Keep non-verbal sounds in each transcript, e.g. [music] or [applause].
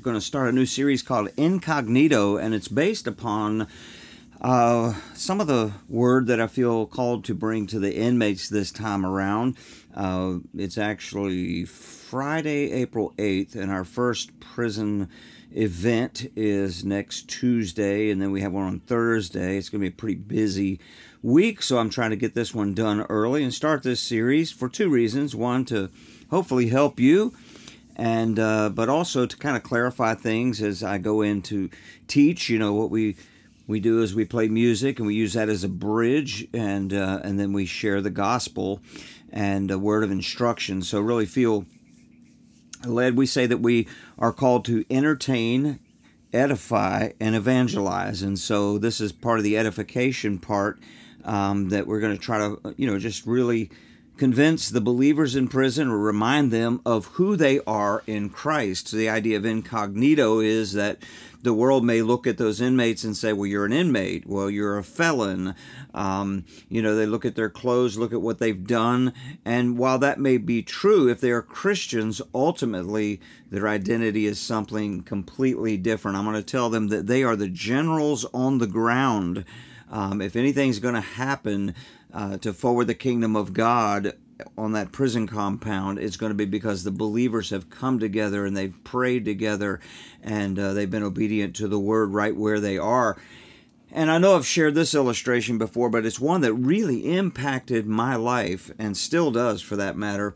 going to start a new series called Incognito, and it's based upon uh, some of the word that I feel called to bring to the inmates this time around. Uh, it's actually Friday, April 8th, and our first prison event is next Tuesday, and then we have one on Thursday. It's going to be a pretty busy week, so I'm trying to get this one done early and start this series for two reasons. One, to hopefully help you and uh, but also to kind of clarify things as I go in to teach. You know what we we do is we play music and we use that as a bridge, and uh, and then we share the gospel and a word of instruction. So really feel led. We say that we are called to entertain, edify, and evangelize, and so this is part of the edification part um, that we're going to try to you know just really convince the believers in prison or remind them of who they are in Christ. The idea of incognito is that the world may look at those inmates and say, well, you're an inmate. Well, you're a felon. Um, you know, they look at their clothes, look at what they've done. And while that may be true, if they are Christians, ultimately their identity is something completely different. I'm going to tell them that they are the generals on the ground. Um, if anything's going to happen, uh, to forward the kingdom of God on that prison compound it's going to be because the believers have come together and they've prayed together and uh, they've been obedient to the word right where they are. And I know I've shared this illustration before, but it's one that really impacted my life and still does for that matter.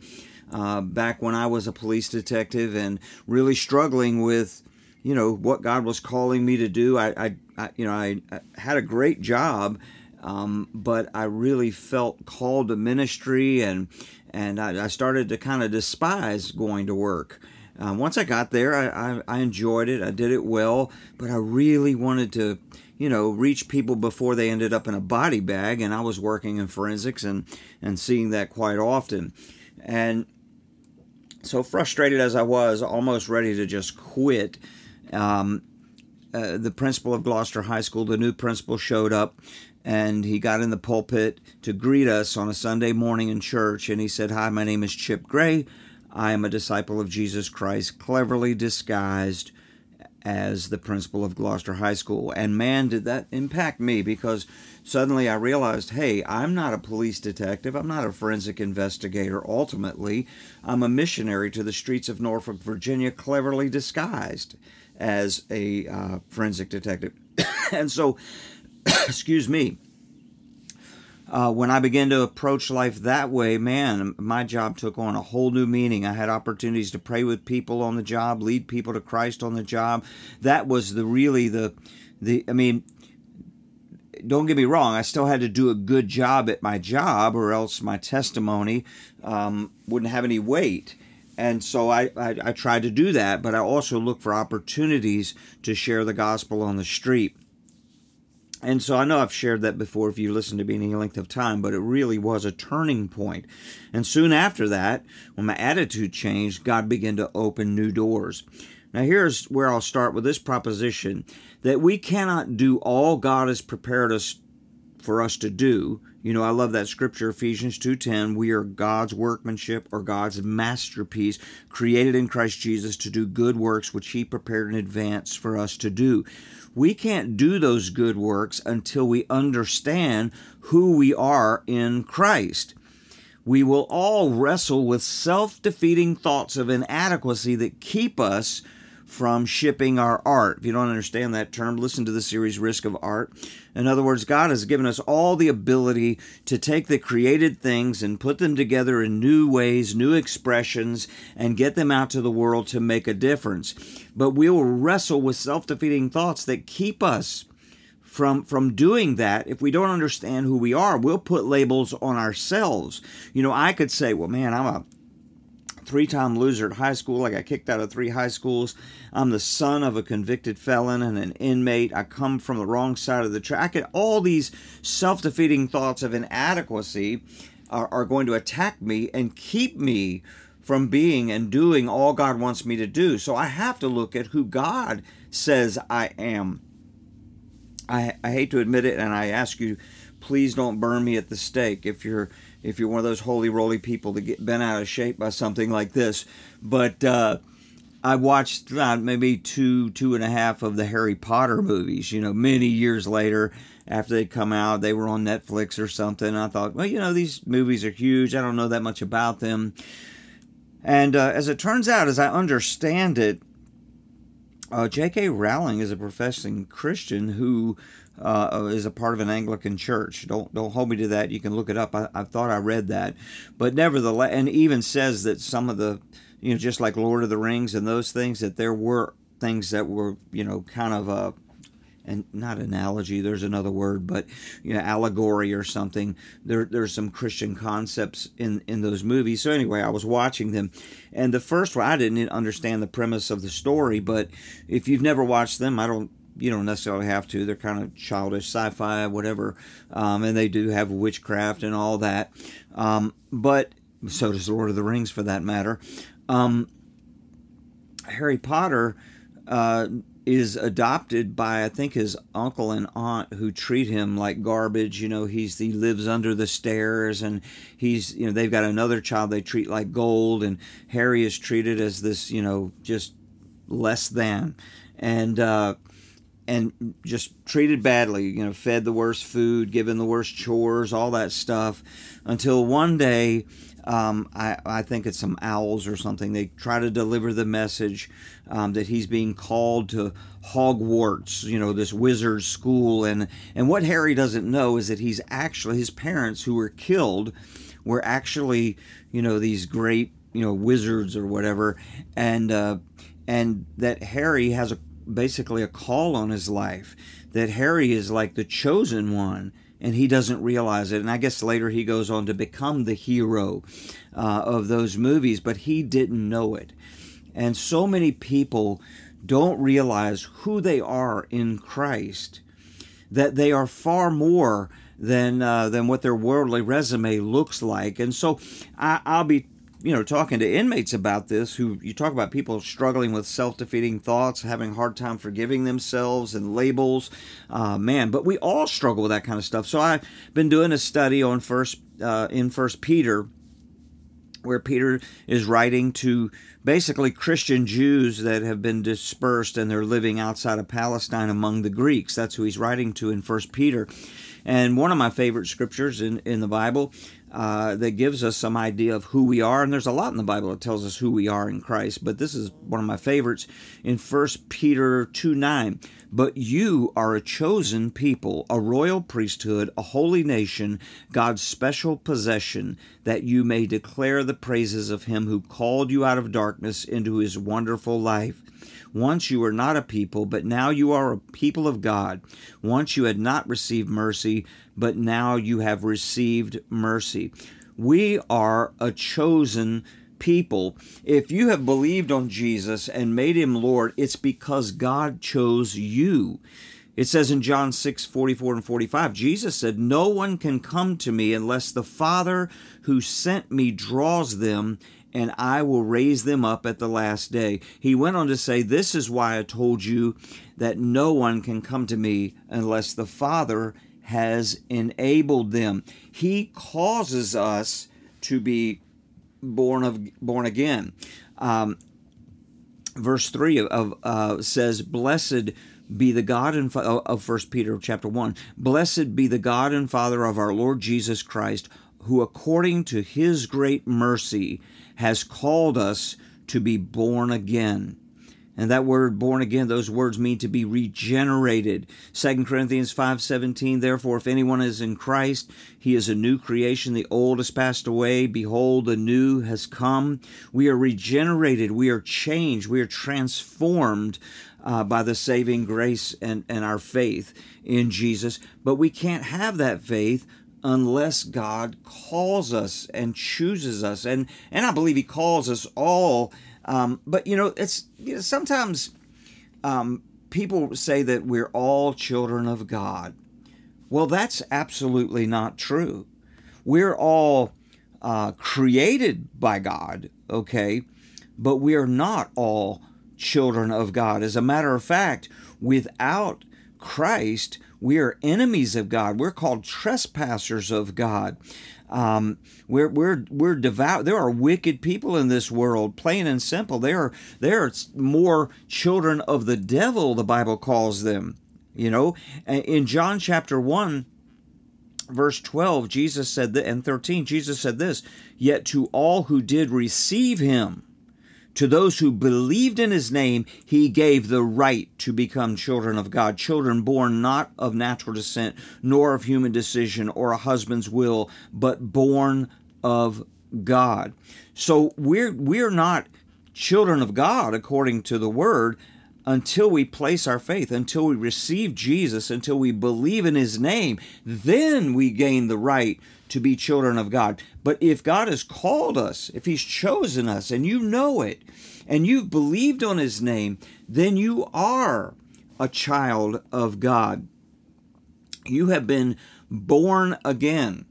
Uh, back when I was a police detective and really struggling with, you know, what God was calling me to do. I, I, I you know, I, I had a great job um, but I really felt called to ministry, and and I, I started to kind of despise going to work. Uh, once I got there, I, I, I enjoyed it. I did it well, but I really wanted to, you know, reach people before they ended up in a body bag. And I was working in forensics and and seeing that quite often, and so frustrated as I was, almost ready to just quit. Um, uh, the principal of Gloucester High School, the new principal, showed up and he got in the pulpit to greet us on a Sunday morning in church. And he said, Hi, my name is Chip Gray. I am a disciple of Jesus Christ, cleverly disguised as the principal of Gloucester High School. And man, did that impact me because suddenly I realized hey, I'm not a police detective, I'm not a forensic investigator. Ultimately, I'm a missionary to the streets of Norfolk, Virginia, cleverly disguised as a uh, forensic detective. [coughs] and so [coughs] excuse me, uh, when I began to approach life that way, man, my job took on a whole new meaning. I had opportunities to pray with people on the job, lead people to Christ on the job. That was the really the the. I mean, don't get me wrong. I still had to do a good job at my job, or else my testimony um, wouldn't have any weight. And so I, I, I tried to do that, but I also look for opportunities to share the gospel on the street. And so I know I've shared that before if you listen to me any length of time, but it really was a turning point. And soon after that, when my attitude changed, God began to open new doors. Now, here's where I'll start with this proposition that we cannot do all God has prepared us for us to do. You know, I love that scripture Ephesians 2:10, we are God's workmanship or God's masterpiece, created in Christ Jesus to do good works which he prepared in advance for us to do. We can't do those good works until we understand who we are in Christ. We will all wrestle with self defeating thoughts of inadequacy that keep us from shipping our art. If you don't understand that term, listen to the series Risk of Art. In other words, God has given us all the ability to take the created things and put them together in new ways, new expressions, and get them out to the world to make a difference. But we will wrestle with self defeating thoughts that keep us from from doing that if we don't understand who we are we'll put labels on ourselves you know i could say well man i'm a three time loser at high school. I got kicked out of three high schools. I'm the son of a convicted felon and an inmate. I come from the wrong side of the track. And all these self defeating thoughts of inadequacy are, are going to attack me and keep me from being and doing all God wants me to do. So I have to look at who God says I am. I, I hate to admit it, and I ask you, please don't burn me at the stake if you're if you're one of those holy roly people that get bent out of shape by something like this. But uh, I watched uh, maybe two, two and a half of the Harry Potter movies. You know, many years later, after they come out, they were on Netflix or something. I thought, well, you know, these movies are huge. I don't know that much about them. And uh, as it turns out, as I understand it, uh, J.K. Rowling is a professing Christian who uh, is a part of an Anglican church. Don't don't hold me to that. You can look it up. I, I thought I read that, but nevertheless, and even says that some of the, you know, just like Lord of the Rings and those things, that there were things that were, you know, kind of a and not analogy there's another word but you know allegory or something there there's some christian concepts in in those movies so anyway i was watching them and the first one i didn't understand the premise of the story but if you've never watched them i don't you don't necessarily have to they're kind of childish sci-fi whatever um, and they do have witchcraft and all that um, but so does lord of the rings for that matter um, harry potter uh, is adopted by I think his uncle and aunt who treat him like garbage. You know, he's he lives under the stairs, and he's you know they've got another child they treat like gold, and Harry is treated as this you know just less than, and. Uh, and just treated badly, you know, fed the worst food, given the worst chores, all that stuff, until one day um, I, I, think it's some owls or something. They try to deliver the message um, that he's being called to Hogwarts, you know, this wizard school. And, and what Harry doesn't know is that he's actually, his parents who were killed were actually, you know, these great, you know, wizards or whatever. And, uh, and that Harry has a, basically a call on his life, that Harry is like the chosen one and he doesn't realize it. And I guess later he goes on to become the hero uh, of those movies, but he didn't know it. And so many people don't realize who they are in Christ, that they are far more than uh, than what their worldly resume looks like. And so I, I'll be you know, talking to inmates about this, who you talk about people struggling with self defeating thoughts, having a hard time forgiving themselves and labels, uh, man. But we all struggle with that kind of stuff. So I've been doing a study on first uh, in First Peter, where Peter is writing to basically Christian Jews that have been dispersed and they're living outside of Palestine among the Greeks. That's who he's writing to in First Peter. And one of my favorite scriptures in, in the Bible uh, that gives us some idea of who we are. And there's a lot in the Bible that tells us who we are in Christ, but this is one of my favorites in 1 Peter 2 9. But you are a chosen people, a royal priesthood, a holy nation, God's special possession, that you may declare the praises of him who called you out of darkness into his wonderful life. Once you were not a people, but now you are a people of God. Once you had not received mercy, but now you have received mercy. We are a chosen people. If you have believed on Jesus and made him Lord, it's because God chose you. It says in John 6 44 and 45, Jesus said, No one can come to me unless the Father who sent me draws them, and I will raise them up at the last day. He went on to say, This is why I told you that no one can come to me unless the Father has enabled them. He causes us to be born of born again. Um, verse three of, uh, says, "Blessed be the God and of First Peter chapter one. Blessed be the God and Father of our Lord Jesus Christ, who according to His great mercy has called us to be born again. And that word born again, those words mean to be regenerated. 2 Corinthians 5:17 Therefore if anyone is in Christ, he is a new creation. The old has passed away, behold the new has come. We are regenerated, we are changed, we are transformed uh, by the saving grace and, and our faith in Jesus. But we can't have that faith unless God calls us and chooses us. And and I believe He calls us all. Um, but you know, it's you know, sometimes um, people say that we're all children of God. Well, that's absolutely not true. We're all uh, created by God, okay, but we are not all children of God. As a matter of fact, without Christ, we are enemies of God. We're called trespassers of God. Um, we're we're we're devout. There are wicked people in this world, plain and simple. There are there are more children of the devil. The Bible calls them. You know, in John chapter one, verse 12 jesus said that and 13 jesus said this yet to all who did receive him to those who believed in his name, he gave the right to become children of God, children born not of natural descent, nor of human decision or a husband's will, but born of God. So we're we're not children of God according to the word until we place our faith, until we receive Jesus, until we believe in his name, then we gain the right to be children of God. But if God has called us, if He's chosen us, and you know it, and you've believed on His name, then you are a child of God. You have been born again.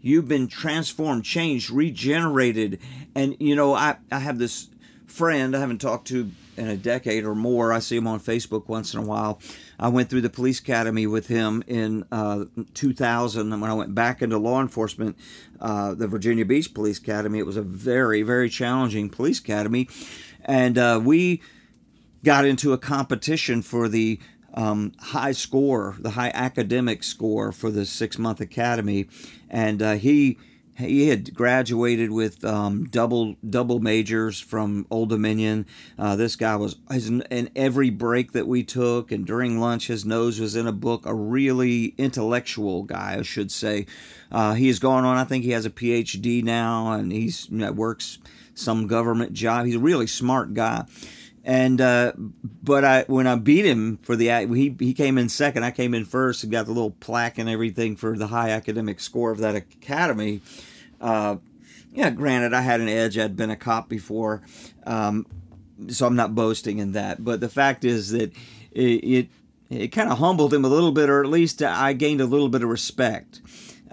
You've been transformed, changed, regenerated. And, you know, I, I have this friend I haven't talked to in a decade or more. I see him on Facebook once in a while. I went through the police academy with him in uh, 2000, and when I went back into law enforcement, uh, the Virginia Beach Police Academy, it was a very, very challenging police academy, and uh, we got into a competition for the um, high score, the high academic score for the six month academy, and uh, he he had graduated with um, double double majors from Old Dominion. Uh, this guy was in every break that we took, and during lunch, his nose was in a book. A really intellectual guy, I should say. Uh, he has gone on. I think he has a PhD now, and he's you know, works some government job. He's a really smart guy. And uh, but I when I beat him for the he he came in second. I came in first and got the little plaque and everything for the high academic score of that academy. Uh, yeah, granted, I had an edge. I'd been a cop before, um, so I'm not boasting in that. But the fact is that it it, it kind of humbled him a little bit, or at least I gained a little bit of respect.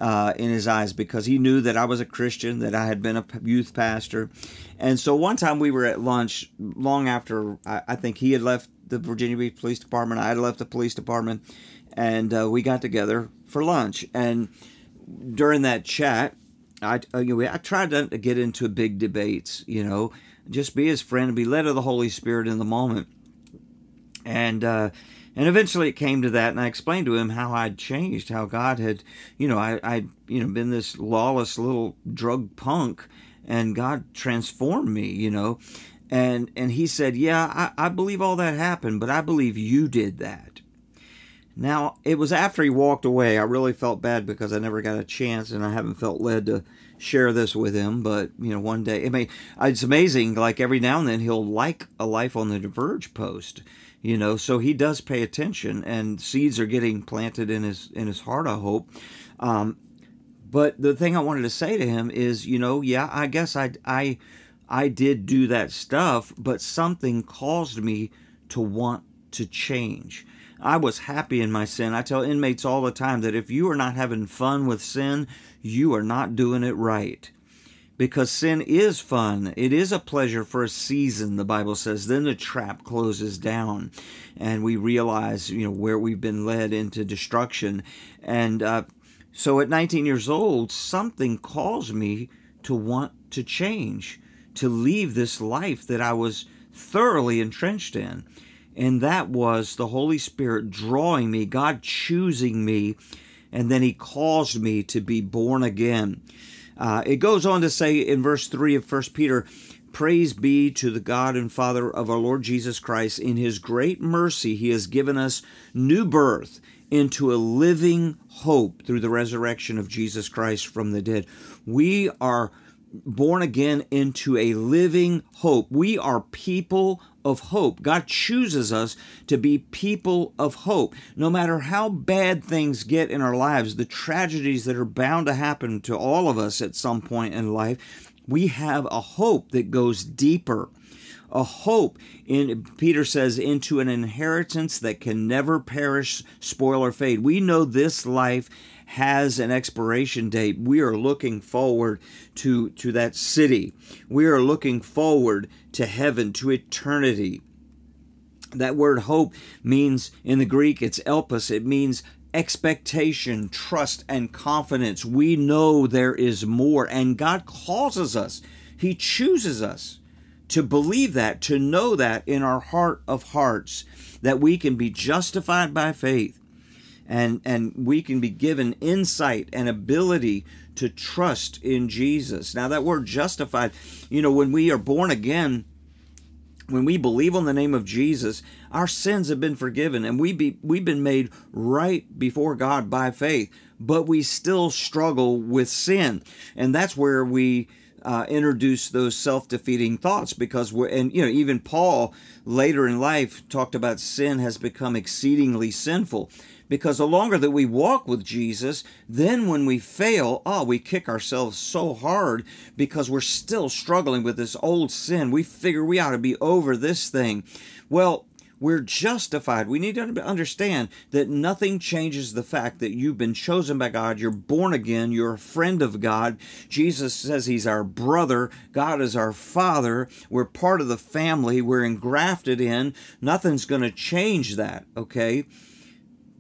Uh, in his eyes because he knew that I was a Christian, that I had been a youth pastor. And so one time we were at lunch long after I, I think he had left the Virginia Beach Police Department, I had left the police department, and uh, we got together for lunch. And during that chat, I, uh, you know, I tried to get into big debates, you know, just be his friend be led of the Holy Spirit in the moment. And, uh, and eventually it came to that, and I explained to him how I'd changed, how God had, you know, I, I'd, you know, been this lawless little drug punk, and God transformed me, you know, and and he said, yeah, I, I believe all that happened, but I believe you did that. Now it was after he walked away. I really felt bad because I never got a chance, and I haven't felt led to share this with him. But you know, one day, I mean, it's amazing. Like every now and then, he'll like a Life on the Diverge post you know so he does pay attention and seeds are getting planted in his in his heart i hope. Um, but the thing i wanted to say to him is you know yeah i guess i i i did do that stuff but something caused me to want to change. I was happy in my sin. I tell inmates all the time that if you are not having fun with sin, you are not doing it right because sin is fun. It is a pleasure for a season, the Bible says. Then the trap closes down and we realize, you know, where we've been led into destruction. And uh, so at 19 years old, something calls me to want to change, to leave this life that I was thoroughly entrenched in. And that was the Holy Spirit drawing me, God choosing me, and then He caused me to be born again. Uh, it goes on to say in verse 3 of 1 Peter, Praise be to the God and Father of our Lord Jesus Christ. In his great mercy, he has given us new birth into a living hope through the resurrection of Jesus Christ from the dead. We are born again into a living hope. We are people of hope. God chooses us to be people of hope. No matter how bad things get in our lives, the tragedies that are bound to happen to all of us at some point in life, we have a hope that goes deeper. A hope in Peter says into an inheritance that can never perish, spoil or fade. We know this life has an expiration date. We are looking forward to, to that city. We are looking forward to heaven, to eternity. That word hope means in the Greek, it's elpis. It means expectation, trust, and confidence. We know there is more, and God causes us, He chooses us to believe that, to know that in our heart of hearts, that we can be justified by faith and, and we can be given insight and ability to trust in Jesus. Now, that word justified, you know, when we are born again, when we believe on the name of Jesus, our sins have been forgiven and we be, we've been made right before God by faith, but we still struggle with sin. And that's where we uh, introduce those self-defeating thoughts because we're and you know even paul later in life talked about sin has become exceedingly sinful because the longer that we walk with jesus then when we fail oh we kick ourselves so hard because we're still struggling with this old sin we figure we ought to be over this thing well we're justified. We need to understand that nothing changes the fact that you've been chosen by God. You're born again. You're a friend of God. Jesus says He's our brother. God is our Father. We're part of the family. We're engrafted in. Nothing's going to change that, okay?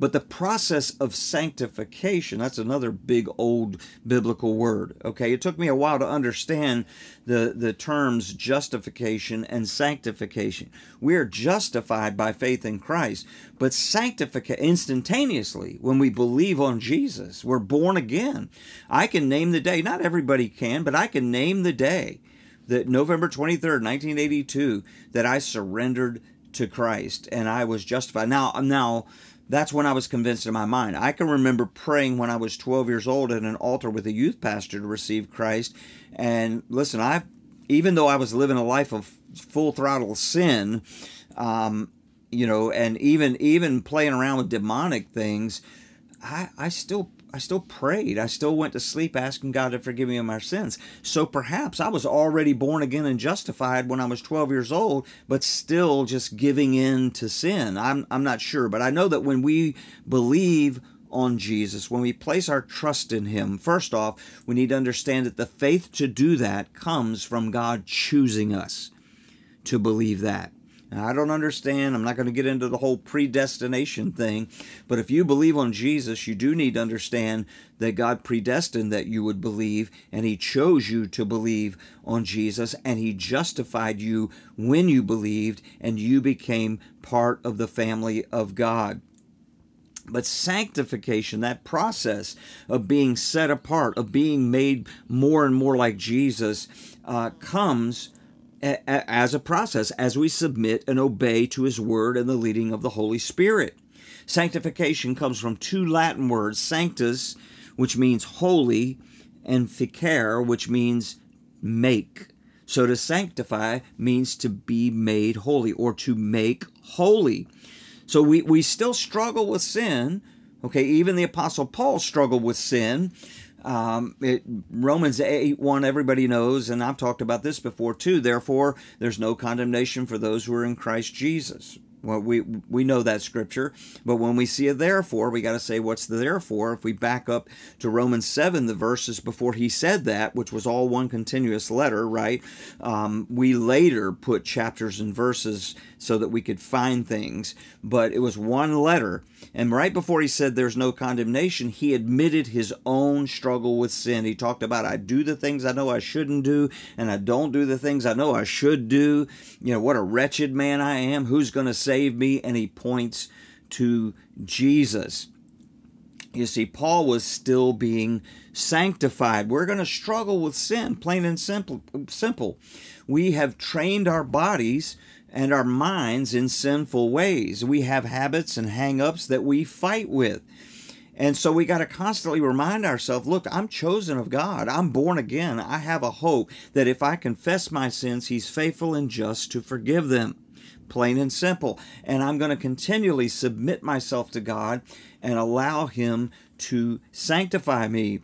But the process of sanctification, that's another big old biblical word. Okay, it took me a while to understand the, the terms justification and sanctification. We are justified by faith in Christ, but sanctification instantaneously when we believe on Jesus, we're born again. I can name the day, not everybody can, but I can name the day that November 23rd, 1982, that I surrendered to Christ and I was justified. Now, now, that's when I was convinced in my mind. I can remember praying when I was 12 years old at an altar with a youth pastor to receive Christ. And listen, I, even though I was living a life of full throttle sin, um, you know, and even even playing around with demonic things, I, I still I still prayed. I still went to sleep asking God to forgive me of my sins. So perhaps I was already born again and justified when I was 12 years old, but still just giving in to sin. I'm, I'm not sure. But I know that when we believe on Jesus, when we place our trust in Him, first off, we need to understand that the faith to do that comes from God choosing us to believe that. Now, I don't understand. I'm not going to get into the whole predestination thing. But if you believe on Jesus, you do need to understand that God predestined that you would believe, and He chose you to believe on Jesus, and He justified you when you believed, and you became part of the family of God. But sanctification, that process of being set apart, of being made more and more like Jesus, uh, comes as a process as we submit and obey to His Word and the leading of the Holy Spirit. Sanctification comes from two Latin words, sanctus, which means holy, and ficere, which means make. So to sanctify means to be made holy or to make holy. So we, we still struggle with sin. Okay, even the Apostle Paul struggled with sin. Um, it, Romans 8 1, everybody knows, and I've talked about this before too. Therefore, there's no condemnation for those who are in Christ Jesus. Well, we we know that scripture, but when we see a therefore, we got to say what's the therefore. If we back up to Romans seven, the verses before he said that, which was all one continuous letter, right? Um, we later put chapters and verses so that we could find things, but it was one letter. And right before he said there's no condemnation, he admitted his own struggle with sin. He talked about I do the things I know I shouldn't do, and I don't do the things I know I should do. You know what a wretched man I am. Who's going to say saved me, and he points to Jesus. You see, Paul was still being sanctified. We're going to struggle with sin, plain and simple. Simple. We have trained our bodies and our minds in sinful ways. We have habits and hang-ups that we fight with. And so we got to constantly remind ourselves look, I'm chosen of God. I'm born again. I have a hope that if I confess my sins, He's faithful and just to forgive them plain and simple. And I'm going to continually submit myself to God and allow Him to sanctify me.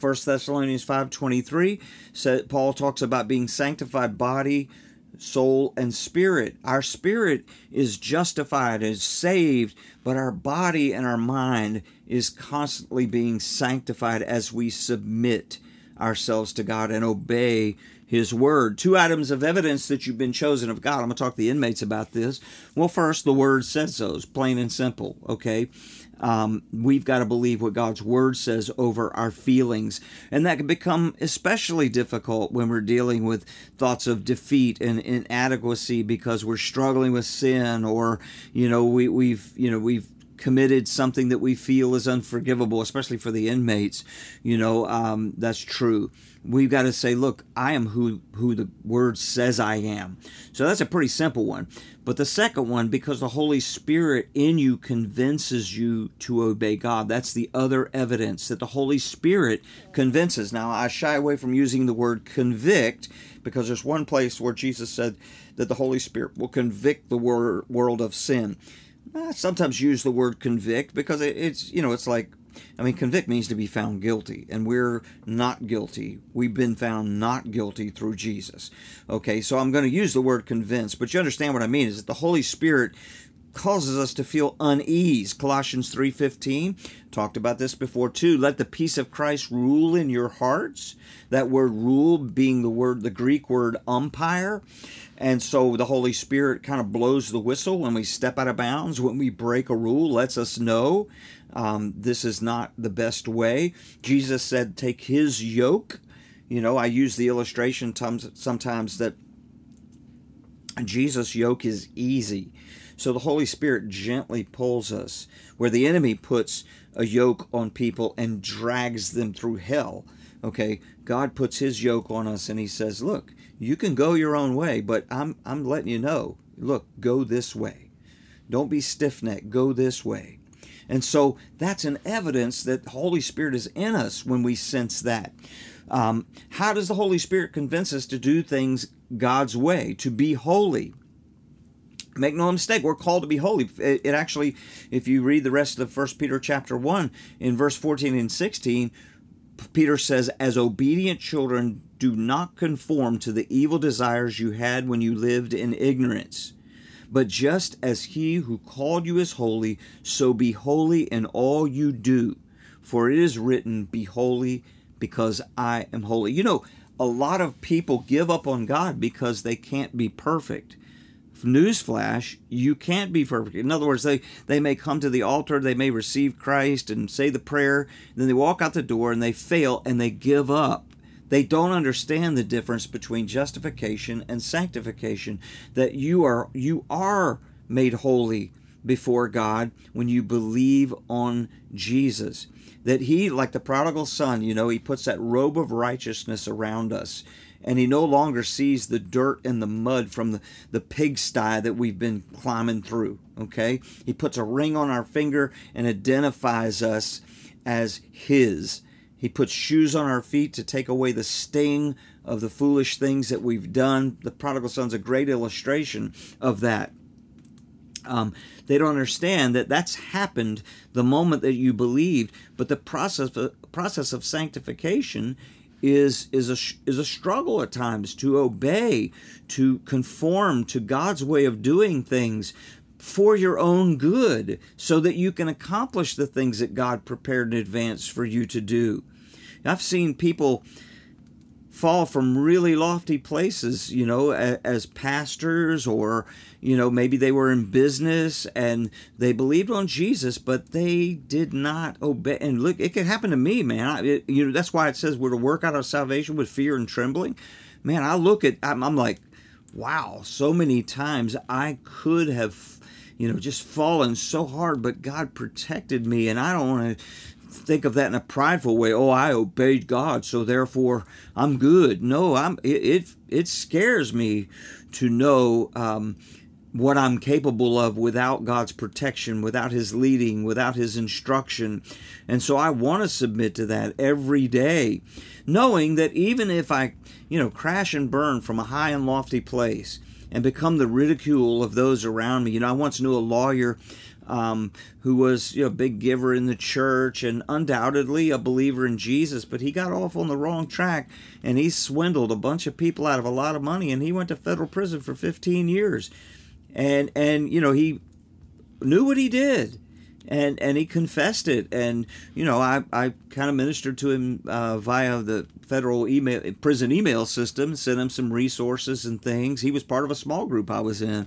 1 Thessalonians 5:23 said Paul talks about being sanctified body, soul and spirit. Our spirit is justified, is saved, but our body and our mind is constantly being sanctified as we submit ourselves to God and obey his word. Two items of evidence that you've been chosen of God. I'm going to talk to the inmates about this. Well, first, the word says so, it's plain and simple, okay? Um, we've got to believe what God's word says over our feelings. And that can become especially difficult when we're dealing with thoughts of defeat and inadequacy because we're struggling with sin or, you know, we, we've, you know, we've committed something that we feel is unforgivable, especially for the inmates, you know, um, that's true. We've got to say, look, I am who, who the word says I am. So that's a pretty simple one. But the second one, because the Holy Spirit in you convinces you to obey God, that's the other evidence that the Holy Spirit convinces. Now, I shy away from using the word convict because there's one place where Jesus said that the Holy Spirit will convict the wor- world of sin. I sometimes use the word convict because it's, you know, it's like I mean, convict means to be found guilty, and we're not guilty. We've been found not guilty through Jesus. Okay, so I'm going to use the word convince, but you understand what I mean is that the Holy Spirit causes us to feel unease. Colossians 3:15 talked about this before too. Let the peace of Christ rule in your hearts. That word rule being the word the Greek word umpire. And so the Holy Spirit kind of blows the whistle when we step out of bounds, when we break a rule, lets us know um, this is not the best way. Jesus said, Take his yoke. You know, I use the illustration sometimes that Jesus' yoke is easy. So the Holy Spirit gently pulls us, where the enemy puts a yoke on people and drags them through hell. Okay, God puts his yoke on us and he says, Look, you can go your own way, but I'm, I'm letting you know, look, go this way. Don't be stiff necked, go this way. And so that's an evidence that the Holy Spirit is in us when we sense that. Um, how does the Holy Spirit convince us to do things God's way, to be holy? Make no mistake, we're called to be holy. It, it actually, if you read the rest of First Peter chapter 1, in verse 14 and 16, Peter says, As obedient children, do not conform to the evil desires you had when you lived in ignorance. But just as he who called you is holy, so be holy in all you do. For it is written, Be holy because I am holy. You know, a lot of people give up on God because they can't be perfect. Newsflash, you can't be perfect. In other words, they, they may come to the altar, they may receive Christ and say the prayer, then they walk out the door and they fail and they give up. They don't understand the difference between justification and sanctification. That you are you are made holy before God when you believe on Jesus. That he, like the prodigal son, you know, he puts that robe of righteousness around us. And he no longer sees the dirt and the mud from the, the pigsty that we've been climbing through. Okay? He puts a ring on our finger and identifies us as his. He puts shoes on our feet to take away the sting of the foolish things that we've done. The prodigal son's a great illustration of that. Um, they don't understand that that's happened the moment that you believed, but the process process of sanctification is is a is a struggle at times to obey, to conform to God's way of doing things for your own good, so that you can accomplish the things that God prepared in advance for you to do. I've seen people fall from really lofty places, you know, as, pastors or, you know, maybe they were in business and they believed on Jesus, but they did not obey. And look, it could happen to me, man. I, it, you know, that's why it says we're to work out our salvation with fear and trembling. Man, I look at, I'm, I'm like, wow, so many times I could have, you know, just fallen so hard, but God protected me. And I don't want to think of that in a prideful way. Oh, I obeyed God, so therefore I'm good. No, I'm. It it, it scares me to know um, what I'm capable of without God's protection, without His leading, without His instruction, and so I want to submit to that every day, knowing that even if I, you know, crash and burn from a high and lofty place and become the ridicule of those around me. You know, I once knew a lawyer um, who was you know, a big giver in the church and undoubtedly a believer in Jesus, but he got off on the wrong track and he swindled a bunch of people out of a lot of money and he went to federal prison for 15 years. And and you know, he knew what he did. and and he confessed it and you know i i kind of ministered to him uh, via the federal email prison email system sent him some resources and things he was part of a small group i was in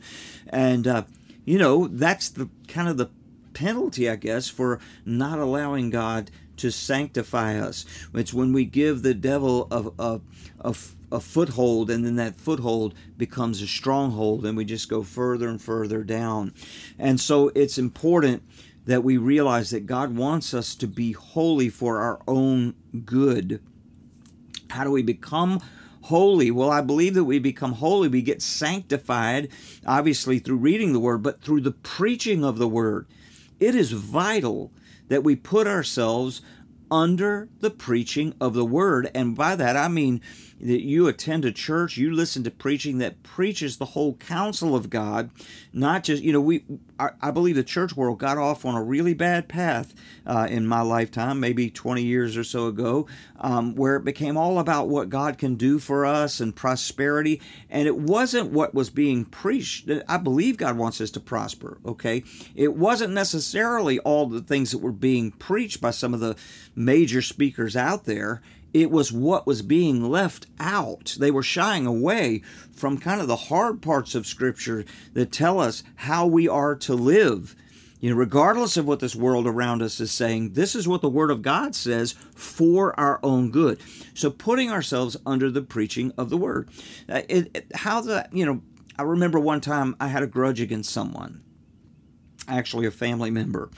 and uh, you know that's the kind of the penalty i guess for not allowing god to sanctify us it's when we give the devil a, a, a a foothold and then that foothold becomes a stronghold and we just go further and further down and so it's important that we realize that God wants us to be holy for our own good. How do we become holy? Well, I believe that we become holy. We get sanctified, obviously, through reading the Word, but through the preaching of the Word. It is vital that we put ourselves under the preaching of the Word. And by that, I mean that you attend a church, you listen to preaching that preaches the whole counsel of God, not just, you know, we, I, I believe the church world got off on a really bad path uh, in my lifetime, maybe 20 years or so ago, um, where it became all about what God can do for us and prosperity. And it wasn't what was being preached. I believe God wants us to prosper, okay? It wasn't necessarily all the things that were being preached by some of the major speakers out there it was what was being left out. They were shying away from kind of the hard parts of Scripture that tell us how we are to live. You know, regardless of what this world around us is saying, this is what the Word of God says for our own good. So, putting ourselves under the preaching of the Word. Uh, it, it, how the, you know, I remember one time I had a grudge against someone, actually a family member,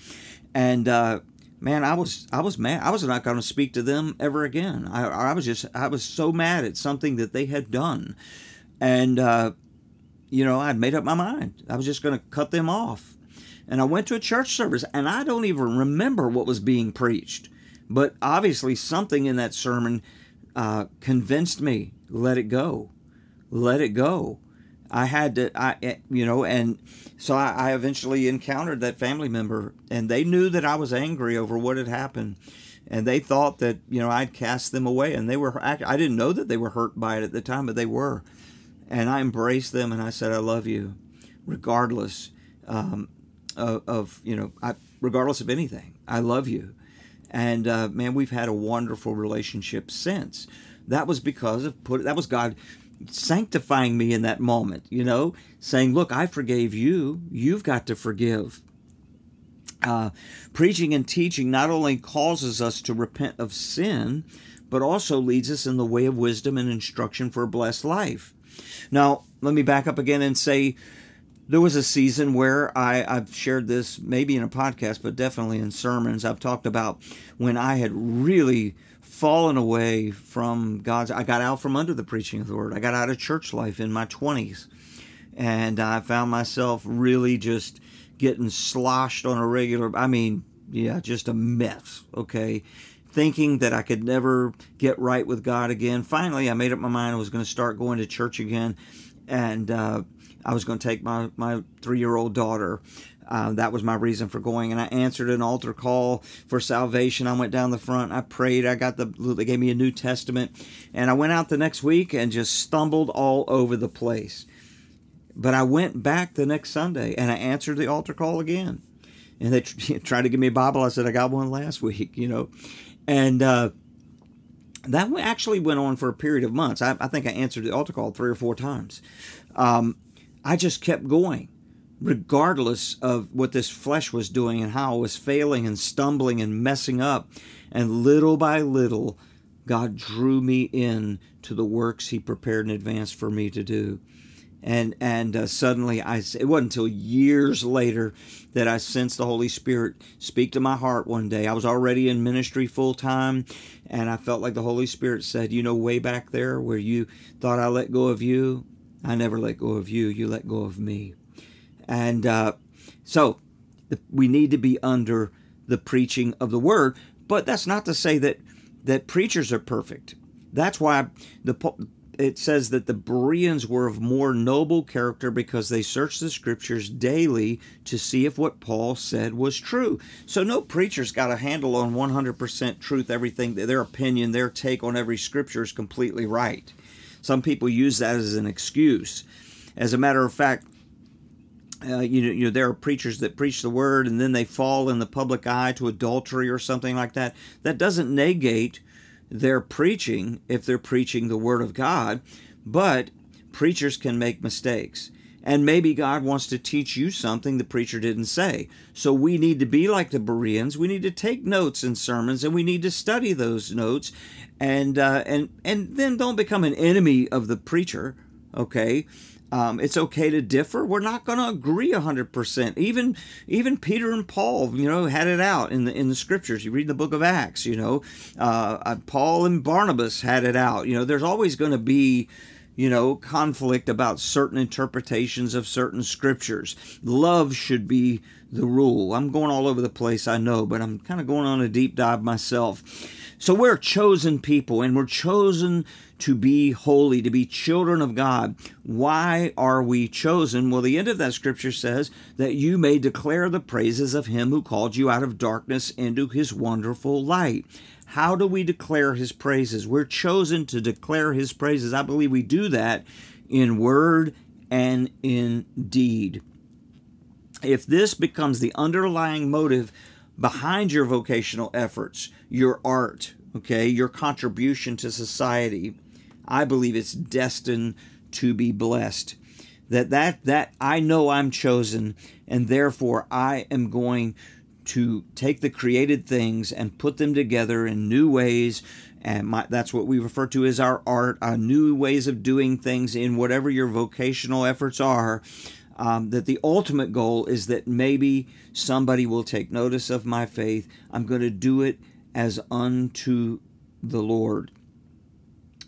and uh, man, I was I was mad. I was not going to speak to them ever again. I, I was just I was so mad at something that they had done, and uh, you know I'd made up my mind. I was just going to cut them off, and I went to a church service, and I don't even remember what was being preached, but obviously something in that sermon uh, convinced me. Let it go, let it go. I had to, I, eh, you know, and so I, I, eventually encountered that family member, and they knew that I was angry over what had happened, and they thought that you know I'd cast them away, and they were. I didn't know that they were hurt by it at the time, but they were, and I embraced them, and I said, "I love you, regardless um, of, of, you know, I, regardless of anything. I love you." And uh, man, we've had a wonderful relationship since. That was because of put. That was God sanctifying me in that moment, you know, saying, Look, I forgave you. You've got to forgive. Uh, preaching and teaching not only causes us to repent of sin, but also leads us in the way of wisdom and instruction for a blessed life. Now, let me back up again and say there was a season where I, I've shared this maybe in a podcast, but definitely in sermons. I've talked about when I had really fallen away from God's. I got out from under the preaching of the word. I got out of church life in my 20s. And I found myself really just getting sloshed on a regular, I mean, yeah, just a mess, okay? Thinking that I could never get right with God again. Finally, I made up my mind I was going to start going to church again. And uh, I was going to take my, my three year old daughter uh, that was my reason for going. And I answered an altar call for salvation. I went down the front. I prayed. I got the, they gave me a New Testament. And I went out the next week and just stumbled all over the place. But I went back the next Sunday and I answered the altar call again. And they [laughs] tried to give me a Bible. I said, I got one last [laughs] week, you know. And, uh, that actually went on for a period of months. I, I, think I answered the altar call three or four times. Um, I just kept going regardless of what this flesh was doing and how it was failing and stumbling and messing up. And little by little, God drew me in to the works He prepared in advance for me to do. And and uh, suddenly, I it wasn't until years later that I sensed the Holy Spirit speak to my heart one day. I was already in ministry full time, and I felt like the Holy Spirit said, "You know, way back there where you thought I let go of you, I never let go of you. You let go of me." And uh, so we need to be under the preaching of the word, but that's not to say that that preachers are perfect. That's why the it says that the Bereans were of more noble character because they searched the scriptures daily to see if what Paul said was true. So no preacher's got a handle on 100% truth, everything, their opinion, their take on every scripture is completely right. Some people use that as an excuse. As a matter of fact, uh, you know, you know, there are preachers that preach the word and then they fall in the public eye to adultery or something like that. That doesn't negate their preaching if they're preaching the word of God, but preachers can make mistakes. And maybe God wants to teach you something the preacher didn't say. So we need to be like the Bereans. We need to take notes in sermons, and we need to study those notes, and uh, and and then don't become an enemy of the preacher. Okay, um, it's okay to differ. We're not going to agree hundred percent. Even even Peter and Paul, you know, had it out in the in the scriptures. You read the book of Acts. You know, uh, uh Paul and Barnabas had it out. You know, there's always going to be you know, conflict about certain interpretations of certain scriptures. Love should be the rule. I'm going all over the place, I know, but I'm kind of going on a deep dive myself. So we're chosen people and we're chosen to be holy, to be children of God. Why are we chosen? Well, the end of that scripture says that you may declare the praises of him who called you out of darkness into his wonderful light. How do we declare his praises? We're chosen to declare his praises. I believe we do that in word and in deed. If this becomes the underlying motive behind your vocational efforts, your art, okay, your contribution to society, I believe it's destined to be blessed. That that that I know I'm chosen and therefore I am going to take the created things and put them together in new ways. And my, that's what we refer to as our art, our new ways of doing things in whatever your vocational efforts are. Um, that the ultimate goal is that maybe somebody will take notice of my faith. I'm going to do it as unto the Lord.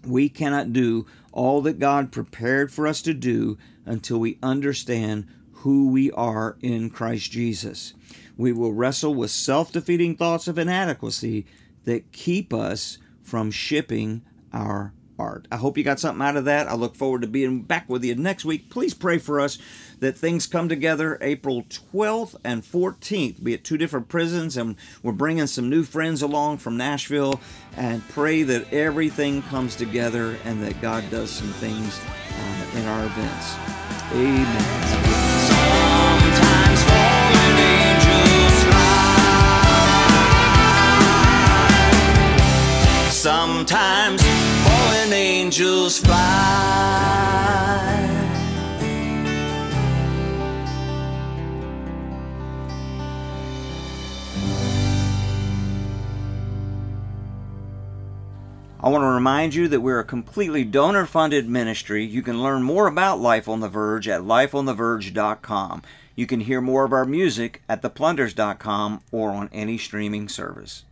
We cannot do all that God prepared for us to do until we understand who we are in Christ Jesus. We will wrestle with self defeating thoughts of inadequacy that keep us from shipping our art. I hope you got something out of that. I look forward to being back with you next week. Please pray for us that things come together April 12th and 14th. Be at two different prisons, and we're bringing some new friends along from Nashville. And pray that everything comes together and that God does some things uh, in our events. Amen. Sometimes angels fly. I want to remind you that we're a completely donor funded ministry. You can learn more about Life on the Verge at lifeontheverge.com. You can hear more of our music at theplunders.com or on any streaming service.